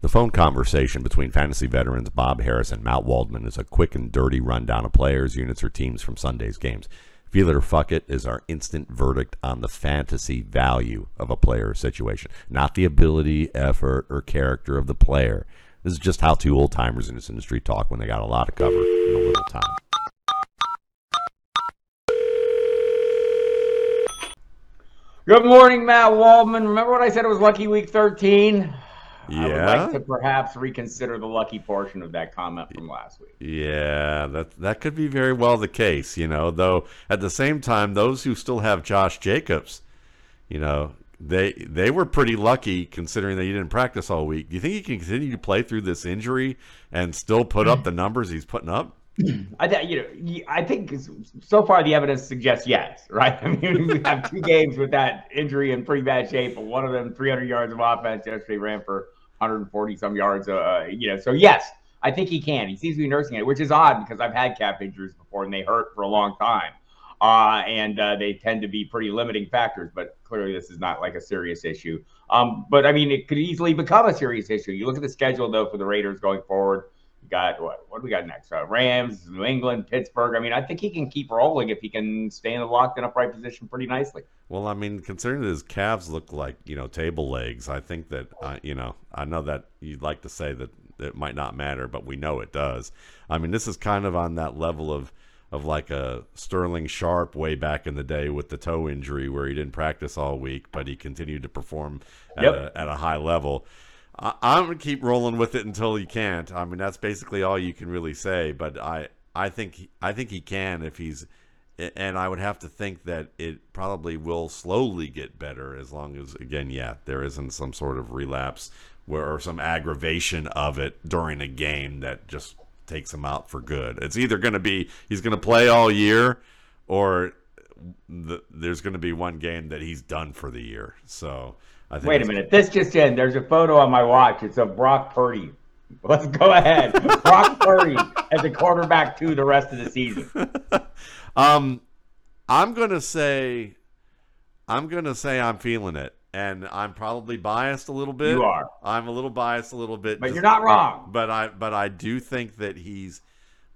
The phone conversation between fantasy veterans Bob Harris and Matt Waldman is a quick and dirty rundown of players, units, or teams from Sunday's games. Feel it or fuck it is our instant verdict on the fantasy value of a player situation, not the ability, effort, or character of the player. This is just how two old timers in this industry talk when they got a lot of cover in a little time. Good morning, Matt Waldman. Remember what I said it was Lucky Week 13? Yeah. I would like to perhaps reconsider the lucky portion of that comment from last week. Yeah, that that could be very well the case, you know. Though at the same time, those who still have Josh Jacobs, you know, they they were pretty lucky considering that he didn't practice all week. Do you think he can continue to play through this injury and still put up the numbers he's putting up? I th- you know, I think so far the evidence suggests yes, right? I mean, we have two games with that injury in pretty bad shape, but one of them 300 yards of offense yesterday ran for 140 some yards. Uh, you know, so yes, I think he can. He seems to be nursing it, which is odd because I've had calf injuries before and they hurt for a long time. Uh, and uh, they tend to be pretty limiting factors, but clearly this is not like a serious issue. Um, but I mean, it could easily become a serious issue. You look at the schedule though for the Raiders going forward got what? What do we got next? Uh, Rams, New England, Pittsburgh. I mean, I think he can keep rolling if he can stay in the locked and upright position pretty nicely. Well, I mean, considering his calves look like you know table legs, I think that uh, you know I know that you'd like to say that it might not matter, but we know it does. I mean, this is kind of on that level of of like a Sterling Sharpe way back in the day with the toe injury where he didn't practice all week, but he continued to perform at, yep. a, at a high level. I, am gonna keep rolling with it until he can't. I mean, that's basically all you can really say. But I, I think, I think he can if he's, and I would have to think that it probably will slowly get better as long as, again, yeah, there isn't some sort of relapse where or some aggravation of it during a game that just takes him out for good. It's either going to be he's going to play all year, or the, there's going to be one game that he's done for the year. So Wait a minute. This just in. There's a photo on my watch. It's of Brock Purdy. Let's go ahead. Brock Purdy as a quarterback to the rest of the season. um, I'm gonna say, I'm gonna say I'm feeling it, and I'm probably biased a little bit. You are. I'm a little biased, a little bit, but just, you're not wrong. But I, but I do think that he's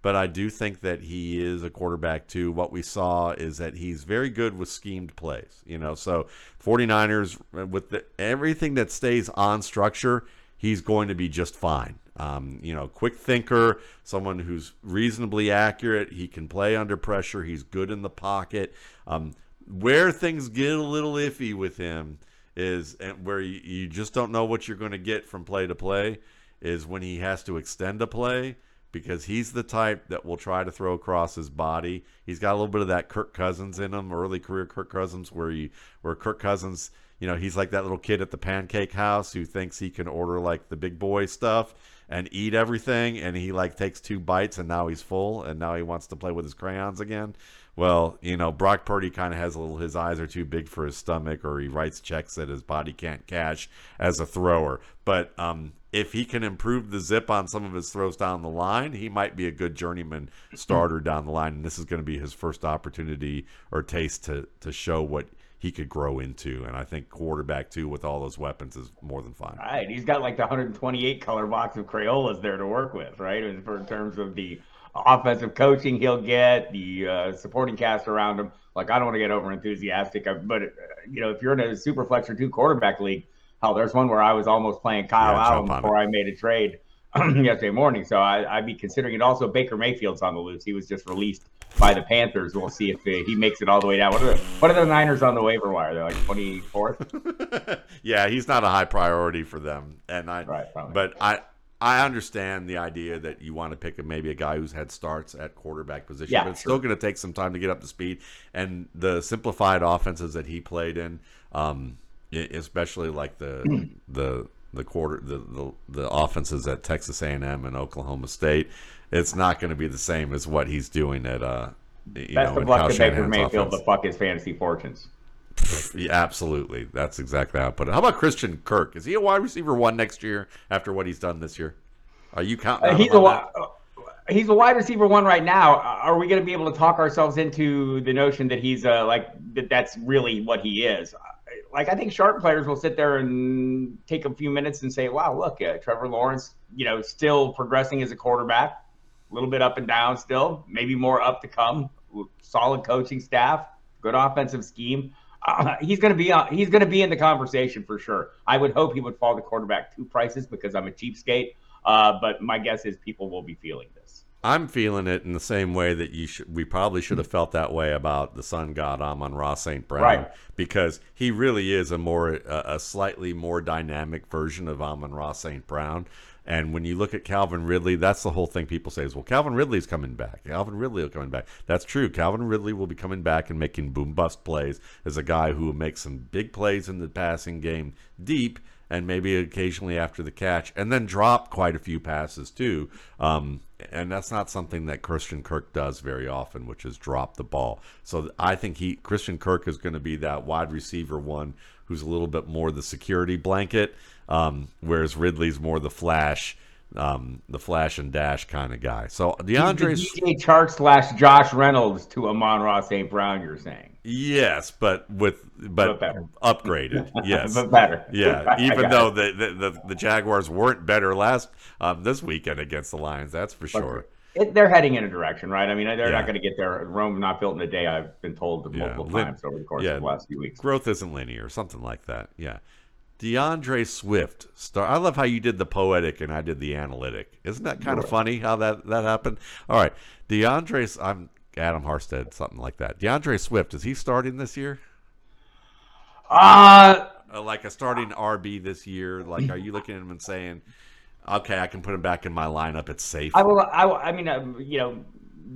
but I do think that he is a quarterback too. What we saw is that he's very good with schemed plays, you know. So 49ers with the, everything that stays on structure, he's going to be just fine. Um, you know, quick thinker, someone who's reasonably accurate. He can play under pressure. He's good in the pocket. Um, where things get a little iffy with him is where you, you just don't know what you're going to get from play to play is when he has to extend a play because he's the type that will try to throw across his body. He's got a little bit of that Kirk Cousins in him, early career Kirk Cousins, where he where Kirk Cousins, you know, he's like that little kid at the pancake house who thinks he can order like the big boy stuff and eat everything, and he like takes two bites and now he's full, and now he wants to play with his crayons again. Well, you know, Brock Purdy kind of has a little, his eyes are too big for his stomach, or he writes checks that his body can't cash as a thrower. But um, if he can improve the zip on some of his throws down the line, he might be a good journeyman starter down the line. And this is going to be his first opportunity or taste to to show what he could grow into. And I think quarterback too, with all those weapons, is more than fine. Right, he's got like the 128 color box of Crayolas there to work with, right? For in terms of the offensive coaching he'll get, the uh, supporting cast around him. Like I don't want to get over enthusiastic, but uh, you know, if you're in a super flex or two quarterback league Hell, there's one where I was almost playing Kyle yeah, Allen before I made a trade yesterday morning. So I, would be considering it. Also, Baker Mayfield's on the loose. He was just released by the Panthers. We'll see if uh, he makes it all the way down. What are the, what are the Niners on the waiver wire? They're like 24th. yeah, he's not a high priority for them, and I. Right, but I. I understand the idea that you want to pick a, maybe a guy who's had starts at quarterback position, yeah, but it's sure. still going to take some time to get up to speed. And the simplified offenses that he played in, um, especially like the the the quarter the, the the offenses at Texas A&M and Oklahoma State. It's not going to be the same as what he's doing at uh you Best know, of luck to Baker Mayfield to fuck his fantasy fortunes. Yeah, absolutely. That's exactly how I put it. How about Christian Kirk? Is he a wide receiver one next year after what he's done this year? Are you counting? Uh, he's a uh, he's a wide receiver one right now. Are we going to be able to talk ourselves into the notion that he's uh, like that? That's really what he is like I think sharp players will sit there and take a few minutes and say, "Wow, look, uh, Trevor Lawrence, you know, still progressing as a quarterback, a little bit up and down still, maybe more up to come. Solid coaching staff, good offensive scheme. Uh, he's going to be on, he's going to be in the conversation for sure. I would hope he would fall the quarterback two prices because I'm a cheapskate. Uh, but my guess is people will be feeling this. I'm feeling it in the same way that you should. We probably should have felt that way about the sun god Amon-Ra St. Brown, right. because he really is a more a, a slightly more dynamic version of Amon-Ra St. Brown. And when you look at Calvin Ridley, that's the whole thing people say is, well, Calvin Ridley's coming back. Calvin Ridley will coming back. That's true. Calvin Ridley will be coming back and making boom bust plays as a guy who will make some big plays in the passing game deep and maybe occasionally after the catch, and then drop quite a few passes too. Um, and that's not something that Christian Kirk does very often, which is drop the ball. So I think he Christian Kirk is going to be that wide receiver one who's a little bit more the security blanket, um, whereas Ridley's more the flash um, the flash and dash kind of guy. So DeAndre DJ Chark slash Josh Reynolds to Amon-Ra St. Brown. You're saying yes, but with but, but upgraded. Yes, but better. Yeah, even though the, the, the the Jaguars weren't better last um, this weekend against the Lions, that's for sure. It, they're heading in a direction, right? I mean, they're yeah. not going to get there. Rome not built in a day. I've been told multiple yeah. times over the course yeah. of the last few weeks. Growth isn't linear, something like that. Yeah. DeAndre Swift. Star. I love how you did the poetic and I did the analytic. Isn't that kind of funny how that that happened? All right, DeAndre. I'm Adam Harstad, something like that. DeAndre Swift is he starting this year? Uh, uh like a starting RB this year. Like, are you looking at him and saying, "Okay, I can put him back in my lineup. It's safe." I will. I, I mean, uh, you know,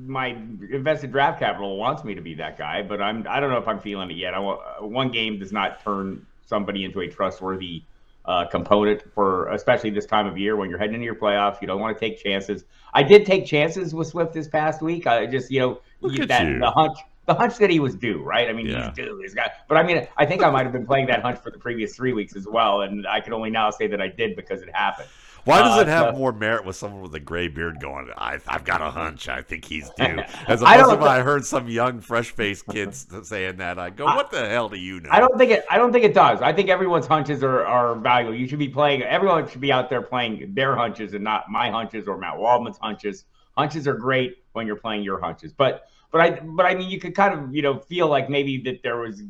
my invested draft capital wants me to be that guy, but I'm. I don't know if I'm feeling it yet. I want, one game does not turn somebody into a trustworthy uh, component for especially this time of year when you're heading into your playoffs. You don't want to take chances. I did take chances with Swift this past week. I just you know that you. the hunch the hunch that he was due, right? I mean, yeah. he's due. He's got, but I mean, I think I might have been playing that hunch for the previous three weeks as well, and I can only now say that I did because it happened. Why does uh, it have so, more merit with someone with a gray beard going, I, have got a hunch, I think he's due? As opposed to I heard some young, fresh faced kids saying that, I go, what the hell do you know? I don't think it. I don't think it does. I think everyone's hunches are, are valuable. You should be playing. Everyone should be out there playing their hunches and not my hunches or Matt Waldman's hunches. Hunches are great when you're playing your hunches, but but I but I mean you could kind of you know feel like maybe that there was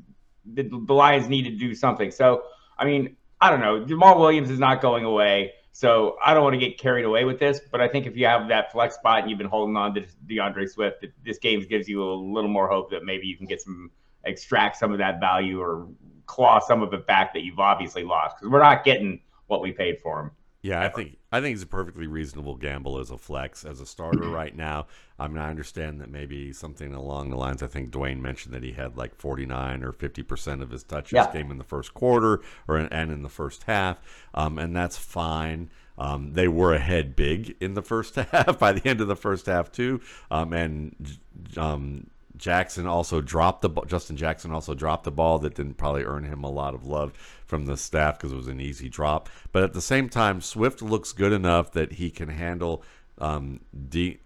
the, the Lions needed to do something. So I mean I don't know. Jamaal Williams is not going away. So I don't want to get carried away with this, but I think if you have that flex spot and you've been holding on to DeAndre Swift, this game gives you a little more hope that maybe you can get some extract some of that value or claw some of it back that you've obviously lost because we're not getting what we paid for him. Yeah, I think I think it's a perfectly reasonable gamble as a flex as a starter right now. I mean, I understand that maybe something along the lines. I think Dwayne mentioned that he had like forty nine or fifty percent of his touches yeah. came in the first quarter or in, and in the first half, um, and that's fine. Um, they were ahead big in the first half by the end of the first half too, um, and um, Jackson also dropped the Justin Jackson also dropped the ball that didn't probably earn him a lot of love from the staff because it was an easy drop. But at the same time, Swift looks good enough that he can handle um, de-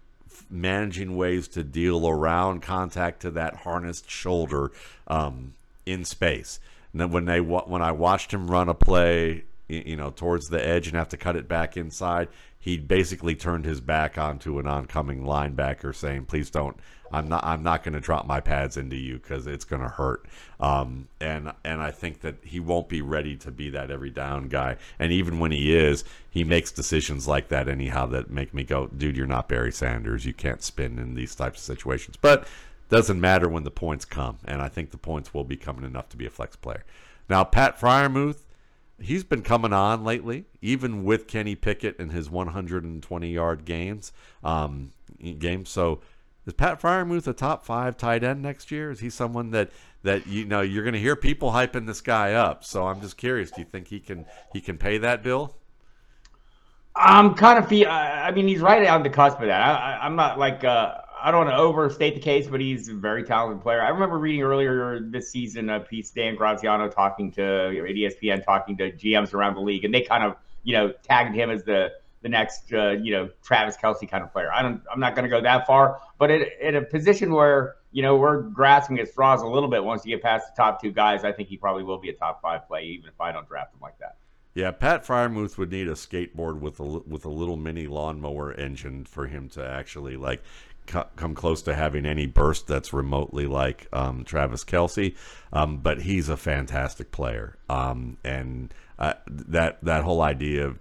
managing ways to deal around contact to that harnessed shoulder um, in space. And then when they when I watched him run a play, you know, towards the edge and have to cut it back inside, he basically turned his back onto an oncoming linebacker, saying, "Please don't I'm not I'm not going to drop my pads into you because it's going to hurt. Um, and and I think that he won't be ready to be that every down guy. And even when he is, he makes decisions like that anyhow that make me go, dude, you're not Barry Sanders. You can't spin in these types of situations. But doesn't matter when the points come, and I think the points will be coming enough to be a flex player. Now Pat Freiermuth he's been coming on lately, even with Kenny Pickett and his 120 yard games. Um, games. So is Pat Freiermuth a top five tight end next year? Is he someone that that you know you're going to hear people hyping this guy up? So I'm just curious. Do you think he can he can pay that bill? I'm kind of feel. I mean, he's right on the cusp of that. I, am not like uh, I don't want to overstate the case, but he's a very talented player. I remember reading earlier this season a piece Dan Graziano talking to ESPN, talking to GMs around the league, and they kind of you know tagged him as the the next, uh, you know, Travis Kelce kind of player. I don't, I'm not going to go that far, but at a position where you know, we're grasping at straws a little bit. Once you get past the top two guys, I think he probably will be a top five play, even if I don't draft him like that. Yeah, Pat Freiermuth would need a skateboard with a with a little mini lawnmower engine for him to actually like come close to having any burst that's remotely like um, Travis Kelce, Um, but he's a fantastic player, um, and uh, that that whole idea of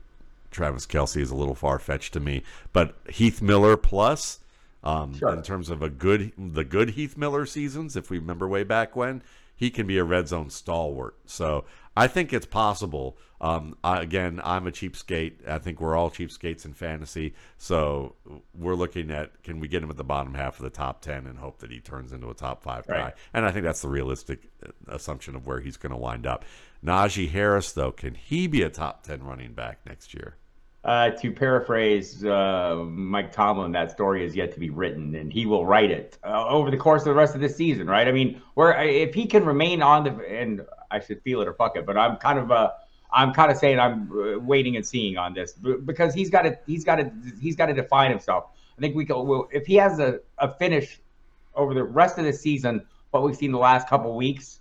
Travis Kelce is a little far fetched to me. But Heath Miller plus. Um, sure. In terms of a good, the good Heath Miller seasons, if we remember way back when, he can be a red zone stalwart. So I think it's possible. Um, I, again, I'm a cheapskate. I think we're all cheapskates in fantasy. So we're looking at can we get him at the bottom half of the top 10 and hope that he turns into a top five right. guy. And I think that's the realistic uh, assumption of where he's going to wind up. Najee Harris, though, can he be a top 10 running back next year? Uh, to paraphrase uh, Mike Tomlin, that story is yet to be written, and he will write it uh, over the course of the rest of the season, right? I mean, where if he can remain on the, and I should feel it or fuck it, but I'm kind of uh, I'm kind of saying I'm uh, waiting and seeing on this because he's got to he's got to he's got to define himself. I think we go if he has a, a finish over the rest of the season, what we've seen the last couple weeks,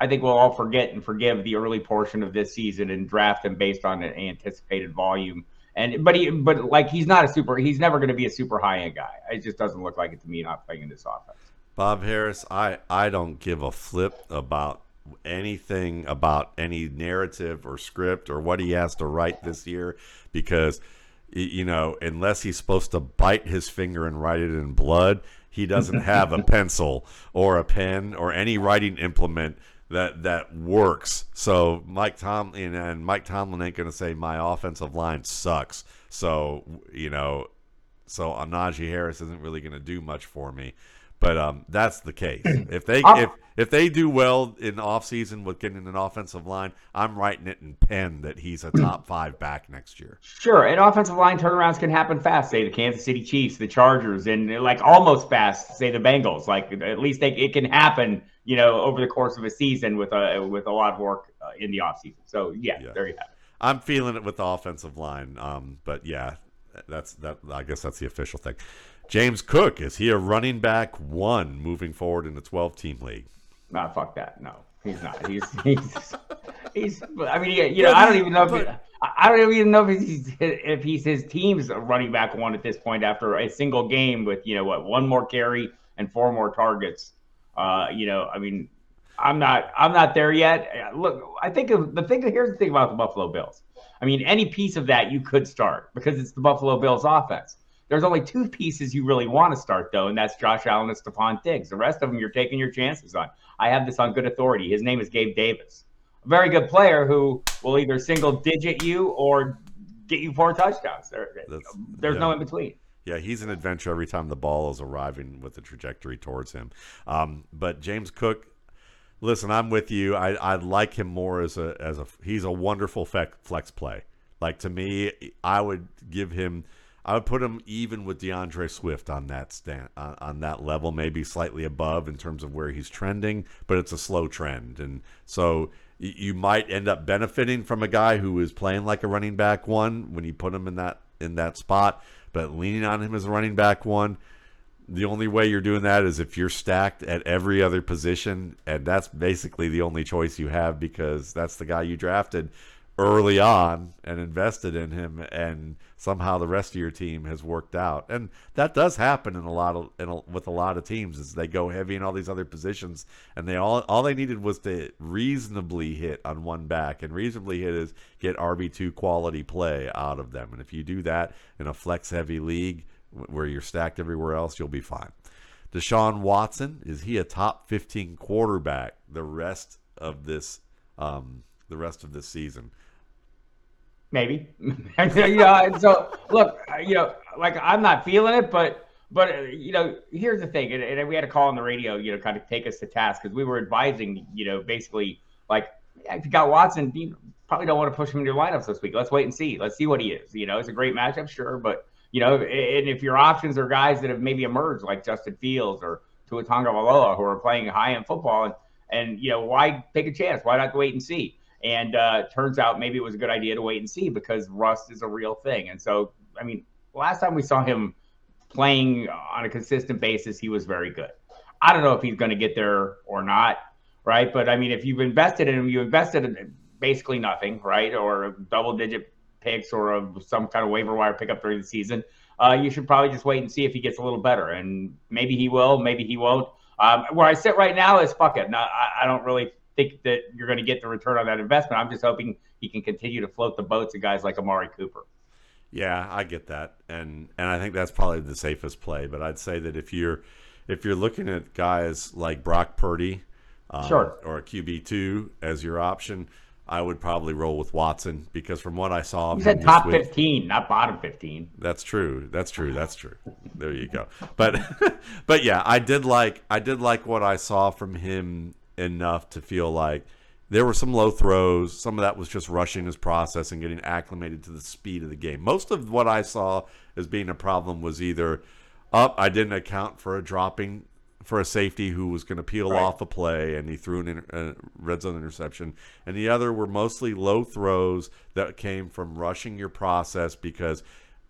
I think we'll all forget and forgive the early portion of this season and draft him based on an anticipated volume. And but he but like he's not a super he's never going to be a super high end guy. It just doesn't look like it to me not playing in this offense. Bob Harris, I I don't give a flip about anything about any narrative or script or what he has to write this year because you know unless he's supposed to bite his finger and write it in blood he doesn't have a pencil or a pen or any writing implement that that works. So Mike Tomlin and Mike Tomlin ain't going to say my offensive line sucks. So you know, so Najee Harris isn't really going to do much for me. But um, that's the case. If they if if they do well in off season with getting an offensive line, I'm writing it in pen that he's a top five back next year. Sure, and offensive line turnarounds can happen fast. Say the Kansas City Chiefs, the Chargers, and like almost fast. Say the Bengals. Like at least they, it can happen. You know, over the course of a season with a with a lot of work uh, in the off season. So yeah, yeah, there you have it. I'm feeling it with the offensive line. Um, but yeah, that's that. I guess that's the official thing. James Cook is he a running back one moving forward in the 12 team league? Nah, fuck that. No, he's not. He's he's he's. I mean, you know, I don't even know if. He, I don't even know if he's if he's his team's running back one at this point after a single game with you know what one more carry and four more targets. Uh, you know, I mean, I'm not I'm not there yet. Look, I think the thing here's the thing about the Buffalo Bills. I mean, any piece of that you could start because it's the Buffalo Bills offense. There's only two pieces you really want to start though, and that's Josh Allen and Stefon Diggs. The rest of them you're taking your chances on. I have this on good authority. His name is Gabe Davis, a very good player who will either single digit you or get you four touchdowns. There, there's yeah. no in between. Yeah, he's an adventure every time the ball is arriving with the trajectory towards him. Um, but James Cook, listen, I'm with you. I, I like him more as a as a he's a wonderful flex play. Like to me, I would give him I would put him even with DeAndre Swift on that stand on, uh, on that level, maybe slightly above in terms of where he's trending, but it's a slow trend, and so you might end up benefiting from a guy who is playing like a running back one when you put him in that in that spot, but leaning on him as a running back one. The only way you're doing that is if you're stacked at every other position, and that's basically the only choice you have because that's the guy you drafted early on and invested in him and somehow the rest of your team has worked out. And that does happen in a lot of in a, with a lot of teams is they go heavy in all these other positions and they all all they needed was to reasonably hit on one back and reasonably hit is get RB2 quality play out of them. And if you do that in a flex heavy league where you're stacked everywhere else you'll be fine. Deshaun Watson is he a top 15 quarterback the rest of this um, the rest of this season maybe. you know, so look, uh, you know, like I'm not feeling it, but but uh, you know, here's the thing, and, and we had a call on the radio, you know, kind of take us to task because we were advising, you know, basically like if you got Watson, you probably don't want to push him in your lineups this week. Let's wait and see. Let's see what he is. You know, it's a great matchup, sure, but you know, and if your options are guys that have maybe emerged like Justin Fields or Tua Tagovailoa who are playing high end football, and and you know, why take a chance? Why not wait and see? And uh, turns out maybe it was a good idea to wait and see because rust is a real thing. And so, I mean, last time we saw him playing on a consistent basis, he was very good. I don't know if he's going to get there or not, right? But I mean, if you've invested in him, you invested in basically nothing, right? Or double digit picks or a, some kind of waiver wire pickup during the season. Uh, you should probably just wait and see if he gets a little better, and maybe he will, maybe he won't. Um, where I sit right now is fuck it. I, I don't really think that you're going to get the return on that investment. I'm just hoping he can continue to float the boats of guys like Amari Cooper. Yeah, I get that, and and I think that's probably the safest play. But I'd say that if you're if you're looking at guys like Brock Purdy, um, sure. or a QB two as your option, I would probably roll with Watson because from what I saw, you said top week, fifteen, not bottom fifteen. That's true. That's true. That's true. There you go. But but yeah, I did like I did like what I saw from him enough to feel like there were some low throws. Some of that was just rushing his process and getting acclimated to the speed of the game. Most of what I saw as being a problem was either up, I didn't account for a dropping for a safety who was going to peel right. off a play and he threw an a uh, red zone interception. And the other were mostly low throws that came from rushing your process because,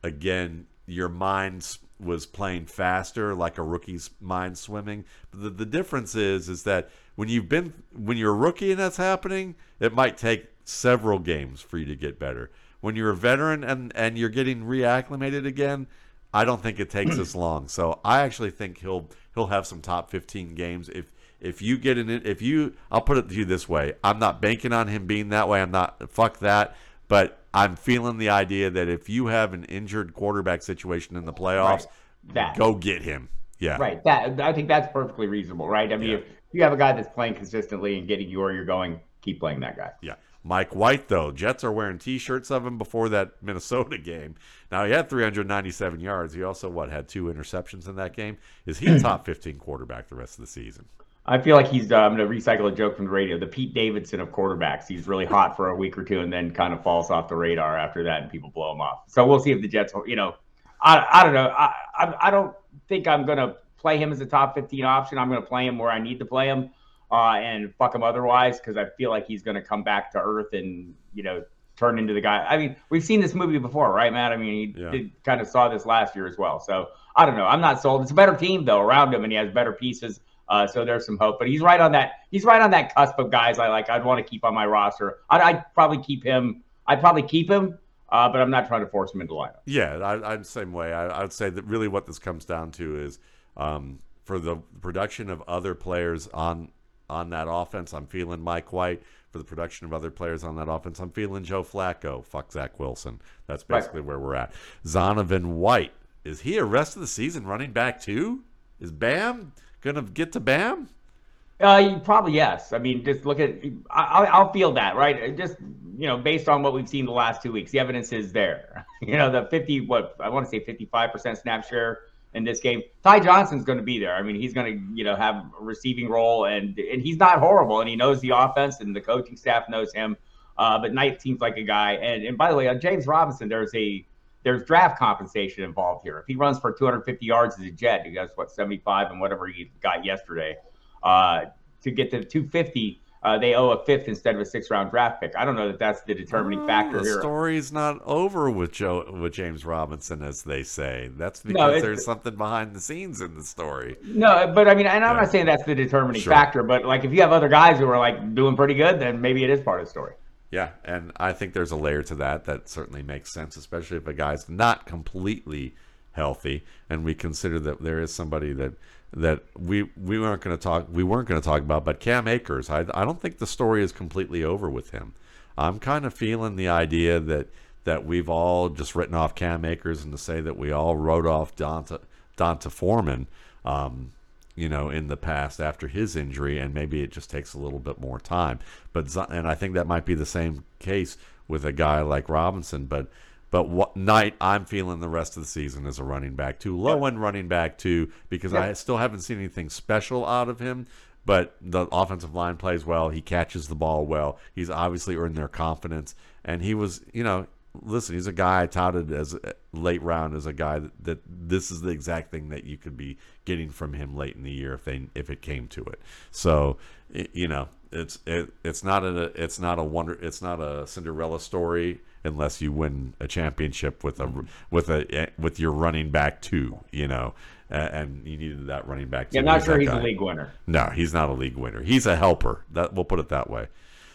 again, your mind was playing faster, like a rookie's mind swimming. But the, the difference is, is that when you've been when you're a rookie and that's happening, it might take several games for you to get better. When you're a veteran and and you're getting reacclimated again, I don't think it takes as long. So I actually think he'll he'll have some top 15 games if if you get in it if you I'll put it to you this way. I'm not banking on him being that way. I'm not fuck that, but I'm feeling the idea that if you have an injured quarterback situation in the playoffs, right. go get him. Yeah. Right. That I think that's perfectly reasonable, right? I mean, yeah. if you have a guy that's playing consistently and getting you where you're going, keep playing that guy. Yeah. Mike White, though, Jets are wearing T-shirts of him before that Minnesota game. Now he had 397 yards. He also what had two interceptions in that game. Is he a top 15 quarterback the rest of the season? I feel like he's. Uh, I'm going to recycle a joke from the radio. The Pete Davidson of quarterbacks. He's really hot for a week or two, and then kind of falls off the radar after that, and people blow him off. So we'll see if the Jets. You know, I, I don't know. I, I I don't think I'm going to play him as a top 15 option. I'm going to play him where I need to play him uh, and fuck him otherwise because I feel like he's going to come back to earth and, you know, turn into the guy. I mean, we've seen this movie before, right, Matt? I mean, he yeah. did, kind of saw this last year as well. So I don't know. I'm not sold. It's a better team, though, around him, and he has better pieces. Uh, so there's some hope, but he's right on that. He's right on that cusp of guys I like. I'd want to keep on my roster. I'd, I'd probably keep him. I'd probably keep him, uh, but I'm not trying to force him into lineup. Yeah, I, am the same way. I, would say that really what this comes down to is um, for the production of other players on on that offense, I'm feeling Mike White. For the production of other players on that offense, I'm feeling Joe Flacco. Fuck Zach Wilson. That's basically right. where we're at. Zonovan White. Is he a rest of the season running back too? Is Bam gonna get to Bam? Uh, probably yes. I mean, just look at. I, I'll feel that right. Just you know, based on what we've seen the last two weeks, the evidence is there. You know, the fifty what I want to say fifty five percent snap share in this game. Ty Johnson's going to be there. I mean, he's going to you know have a receiving role, and and he's not horrible, and he knows the offense, and the coaching staff knows him. Uh, but Knight seems like a guy. And and by the way, on James Robinson, there's a there's draft compensation involved here. If he runs for 250 yards as a Jet, he does what 75 and whatever he got yesterday. Uh, to get to 250 uh, they owe a fifth instead of a six round draft pick. I don't know that that's the determining oh, factor the here. The story's not over with Joe with James Robinson, as they say. That's because no, there's something behind the scenes in the story. No, but I mean, and I'm yeah. not saying that's the determining sure. factor, but like if you have other guys who are like doing pretty good, then maybe it is part of the story. Yeah, and I think there's a layer to that that certainly makes sense, especially if a guy's not completely healthy, and we consider that there is somebody that that we we weren't going to talk we weren't going to talk about, but Cam Akers, I I don't think the story is completely over with him. I'm kind of feeling the idea that that we've all just written off Cam Akers and to say that we all wrote off D'Onta, D'Onta Foreman, um, you know, in the past after his injury, and maybe it just takes a little bit more time. But and I think that might be the same case with a guy like Robinson, but but what Knight, I'm feeling the rest of the season as a running back too. Low end running back too, because I still haven't seen anything special out of him. But the offensive line plays well. He catches the ball well. He's obviously earned their confidence. And he was, you know, listen, he's a guy I touted as uh, late round as a guy that, that, this is the exact thing that you could be getting from him late in the year if they if it came to it. So, you know, it's it, it's not a it's not a wonder it's not a Cinderella story unless you win a championship with a mm-hmm. with a eh, with your running back too. you know, and you needed that running back. Yeah, I'm not sure he's guy. a league winner. No, he's not a league winner. He's a helper. That we'll put it that way.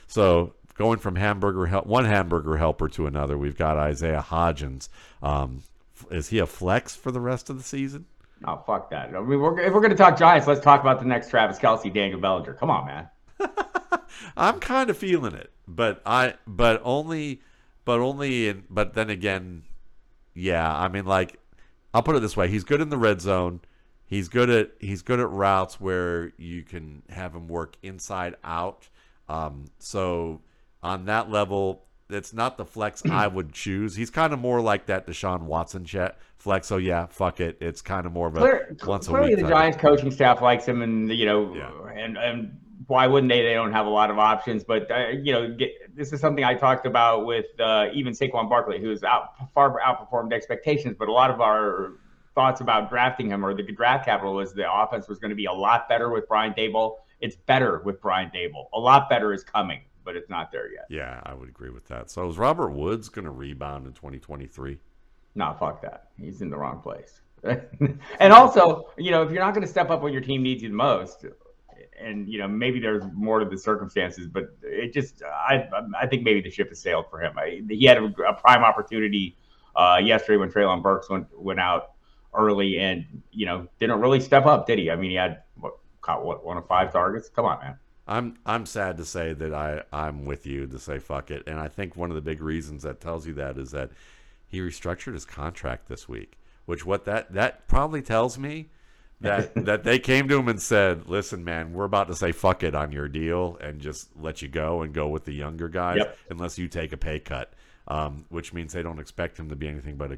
So going from hamburger one hamburger helper to another, we've got Isaiah Hodgins. Um, is he a flex for the rest of the season? Oh fuck that! I mean, we're, if we're going to talk Giants, let's talk about the next Travis Kelce, Daniel Bellinger. Come on, man. I'm kind of feeling it, but I but only but only in but then again, yeah. I mean, like I'll put it this way: he's good in the red zone. He's good at he's good at routes where you can have him work inside out. Um, so on that level, it's not the flex I would choose. He's kind of more like that Deshaun Watson chat flex. So yeah, fuck it. It's kind of more of a Clear, once a week. Clearly, the Giants coaching staff likes him, and you know, yeah. and and why wouldn't they? They don't have a lot of options, but uh, you know, get, this is something I talked about with uh, even Saquon Barkley, who's out far outperformed expectations. But a lot of our thoughts about drafting him or the draft capital was the offense was going to be a lot better with Brian Daboll. It's better with Brian Daboll. A lot better is coming, but it's not there yet. Yeah, I would agree with that. So is Robert Woods going to rebound in 2023? No, fuck that. He's in the wrong place. and also, you know, if you're not going to step up when your team needs you the most, and you know maybe there's more to the circumstances, but it just I I think maybe the ship has sailed for him. I, he had a, a prime opportunity uh, yesterday when Treylon Burks went went out early and you know didn't really step up, did he? I mean, he had what caught what one of five targets. Come on, man. I'm I'm sad to say that I I'm with you to say fuck it, and I think one of the big reasons that tells you that is that he restructured his contract this week. Which what that that probably tells me that that they came to him and said, "Listen, man, we're about to say fuck it on your deal and just let you go and go with the younger guys yep. unless you take a pay cut." Um, which means they don't expect him to be anything but a,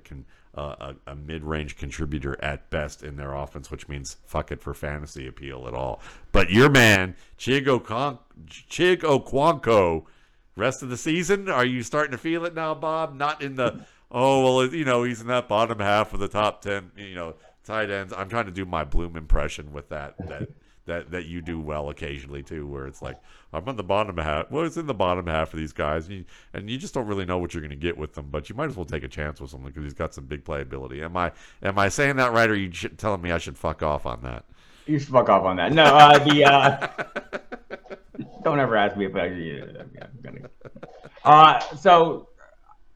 uh, a, a mid-range contributor at best in their offense, which means fuck it for fantasy appeal at all. But your man, Chigo Con- Quanco, rest of the season, are you starting to feel it now, Bob? Not in the oh well, you know he's in that bottom half of the top ten, you know tight ends. I'm trying to do my Bloom impression with that that that that you do well occasionally too, where it's like I'm on the bottom half. Well, it's in the bottom half of these guys, and you, and you just don't really know what you're going to get with them. But you might as well take a chance with someone because he's got some big playability. Am I am I saying that right, or are you telling me I should fuck off on that? You should fuck off on that. No, uh, the uh, don't ever ask me about you. Uh, so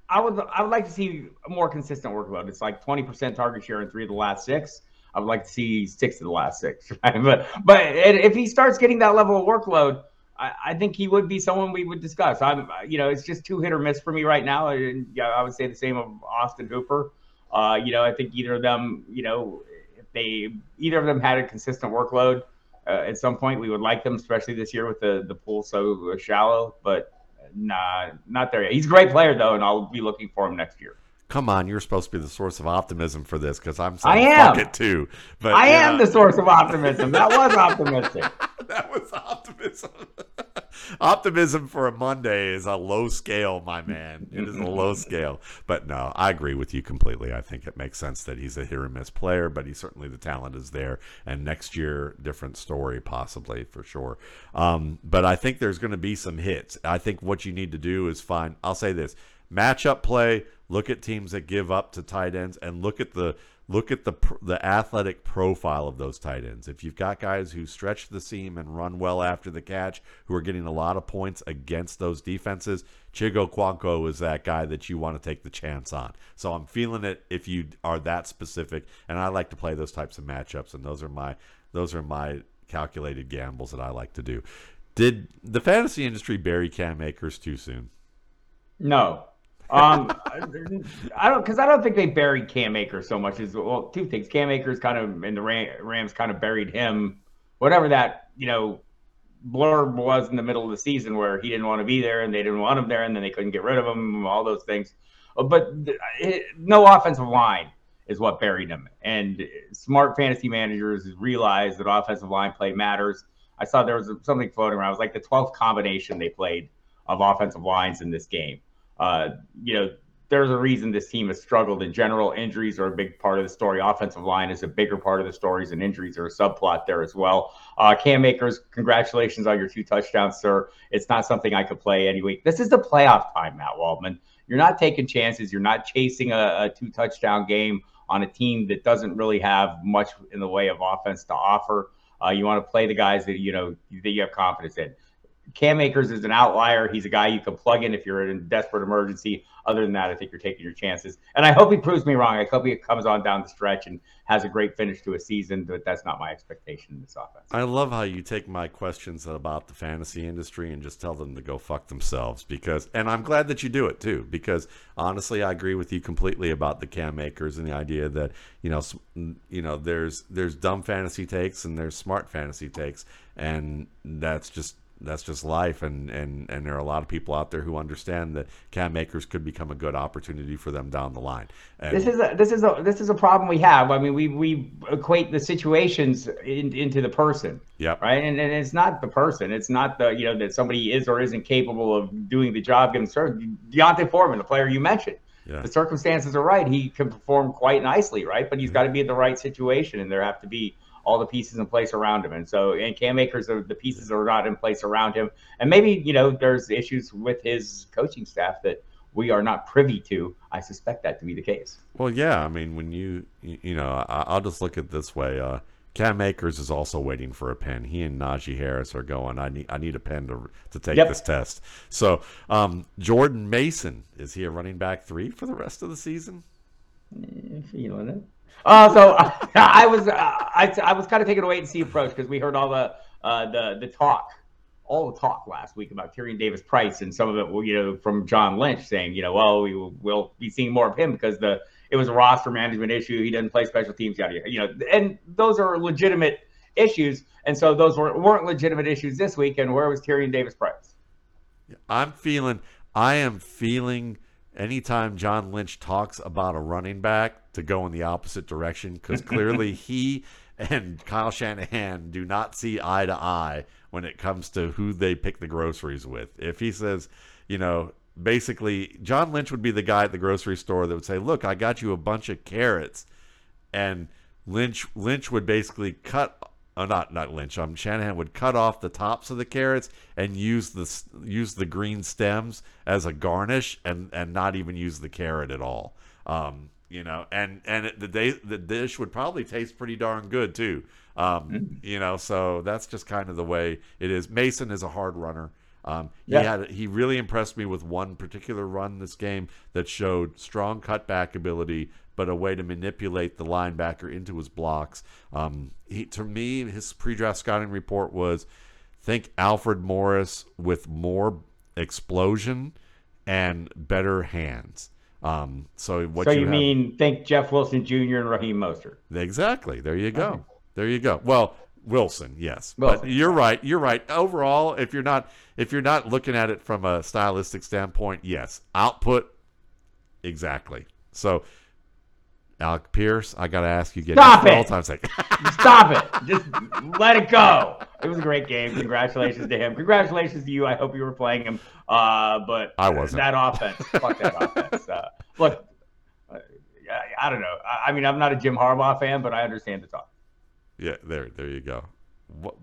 I would I would like to see a more consistent workload. It's like 20% target share in three of the last six. I would like to see six of the last six. Right? But but if he starts getting that level of workload, I, I, think he would be someone we would discuss. I'm you know it's just too hit or miss for me right now. And yeah, I would say the same of Austin Hooper. Uh, you know I think either of them you know if they either of them had a consistent workload uh, at some point we would like them, especially this year with the the pool so shallow. But nah, not there yet. He's a great player though, and I'll be looking for him next year. Come on, you're supposed to be the source of optimism for this because I'm saying I am. fuck it too. But I am the source of optimism. That was optimistic. that was optimism. optimism for a Monday is a low scale, my man. It is a low scale. But no, I agree with you completely. I think it makes sense that he's a hit or miss player, but he certainly the talent is there. And next year, different story, possibly for sure. Um, but I think there's going to be some hits. I think what you need to do is find. I'll say this: matchup play Look at teams that give up to tight ends, and look at the look at the the athletic profile of those tight ends. If you've got guys who stretch the seam and run well after the catch, who are getting a lot of points against those defenses, Chig Okonkwo is that guy that you want to take the chance on. So I'm feeling it if you are that specific, and I like to play those types of matchups, and those are my those are my calculated gambles that I like to do. Did the fantasy industry bury Cam Akers too soon? No, um, I don't because I don't think they buried Cam Akers so much as well. Two things: Cam Akers kind of and the Rams kind of buried him. Whatever that you know blurb was in the middle of the season where he didn't want to be there and they didn't want him there and then they couldn't get rid of him. All those things, uh, but it, no offensive line is what buried him. And smart fantasy managers realize that offensive line play matters. I saw there was something floating around. It was like the 12th combination they played of offensive lines in this game uh, you know, there's a reason this team has struggled in general. Injuries are a big part of the story. Offensive line is a bigger part of the stories, and injuries are a subplot there as well. Uh, Cam congratulations on your two touchdowns, sir. It's not something I could play anyway. This is the playoff time, Matt Waldman. you're not taking chances. You're not chasing a, a two touchdown game on a team that doesn't really have much in the way of offense to offer. Uh, you want to play the guys that you know that you have confidence in. Cam Akers is an outlier. He's a guy you can plug in if you're in a desperate emergency. Other than that, I think you're taking your chances. And I hope he proves me wrong. I hope he comes on down the stretch and has a great finish to a season, but that's not my expectation in this offense. I love how you take my questions about the fantasy industry and just tell them to go fuck themselves because and I'm glad that you do it too because honestly I agree with you completely about the Cam Akers and the idea that, you know, you know, there's there's dumb fantasy takes and there's smart fantasy takes and that's just that's just life and, and and there are a lot of people out there who understand that Cam Akers could become a good opportunity for them down the line. And this is a this is a this is a problem we have. I mean, we we equate the situations in, into the person. Yeah. Right. And, and it's not the person. It's not the you know that somebody is or isn't capable of doing the job getting served. D'Onta Foreman, the player you mentioned. Yeah. The circumstances are right. He can perform quite nicely, right? But he's mm-hmm. got to be in the right situation, and there have to be all the pieces in place around him. And so, and Cam Akers, the pieces are not in place around him. And maybe, you know, there's issues with his coaching staff that we are not privy to. I suspect that to be the case. Well, yeah. I mean, when you, you know, I'll just look at it this way. Uh, Cam Akers is also waiting for a pen. He and Najee Harris are going. I need I need a pen to to take yep. this test. So um, Jordan Mason is he a running back three for the rest of the season? Feeling it. Uh, so I was uh, I, I was kind of taking a wait and see approach because we heard all the uh, the the talk, all the talk last week about Tyrion Davis Price and some of it, you know, from John Lynch saying, you know, well, we will we'll be seeing more of him because the it was a roster management issue. He doesn't play special teams, yada, yada, you know, and those are legitimate issues. And so those weren't, weren't legitimate issues this week. And where was Tyrion Davis Price? I'm feeling, I am feeling anytime John Lynch talks about a running back to go in the opposite direction because clearly he and Kyle Shanahan do not see eye to eye when it comes to who they pick the groceries with. If he says, you know, basically John Lynch would be the guy at the grocery store that would say, "Look, I got you a bunch of carrots." And Lynch Lynch would basically cut oh, not not Lynch. Um, Shanahan would cut off the tops of the carrots and use the use the green stems as a garnish, and and not even use the carrot at all. Um, you know, and and the day the dish would probably taste pretty darn good too. Um, mm. You know, so that's just kind of the way it is. Mason is a hard runner. Um, he yeah. had he really impressed me with one particular run this game that showed strong cutback ability, but a way to manipulate the linebacker into his blocks. Um, he, to me, his pre-draft scouting report was think Alfred Morris with more explosion and better hands. Um, so what? So you, you mean think Jeff Wilson Jr. and Raheem Mostert? Exactly. There you go. There you go. Well, Wilson, yes, Wilson. but you're right. You're right. Overall, if you're not if you're not looking at it from a stylistic standpoint, yes, output exactly. So Alec Pierce, I got to ask you again. Stop it. All time sake. Stop it. Just let it go. It was a great game. Congratulations to him. Congratulations to you. I hope you were playing him. Uh, but I wasn't. That offense. fuck that offense. Uh, look, uh, I, I, don't know. I, I, mean, I'm not a Jim Harbaugh fan, but I understand the talk. Yeah, there, there you go. What,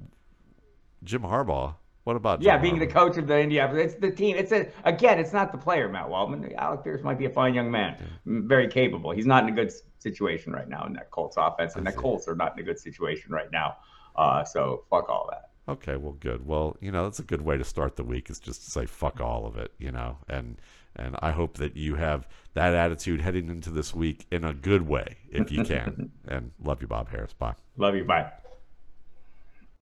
Jim Harbaugh. What about? Yeah, being Harbaugh? the coach of the Indianapolis, it's the team. It's a again, it's not the player, Matt Waldman. Alec Pierce might be a fine young man, yeah. very capable. He's not in a good situation right now in that Colts offense, and the Colts are not in a good situation right now. Uh, so fuck all that. Okay, well, good. Well, you know, that's a good way to start the week is just to say fuck all of it, you know, and and I hope that you have that attitude heading into this week in a good way, if you can. and love you, Bob Harris. Bye. Love you. Bye.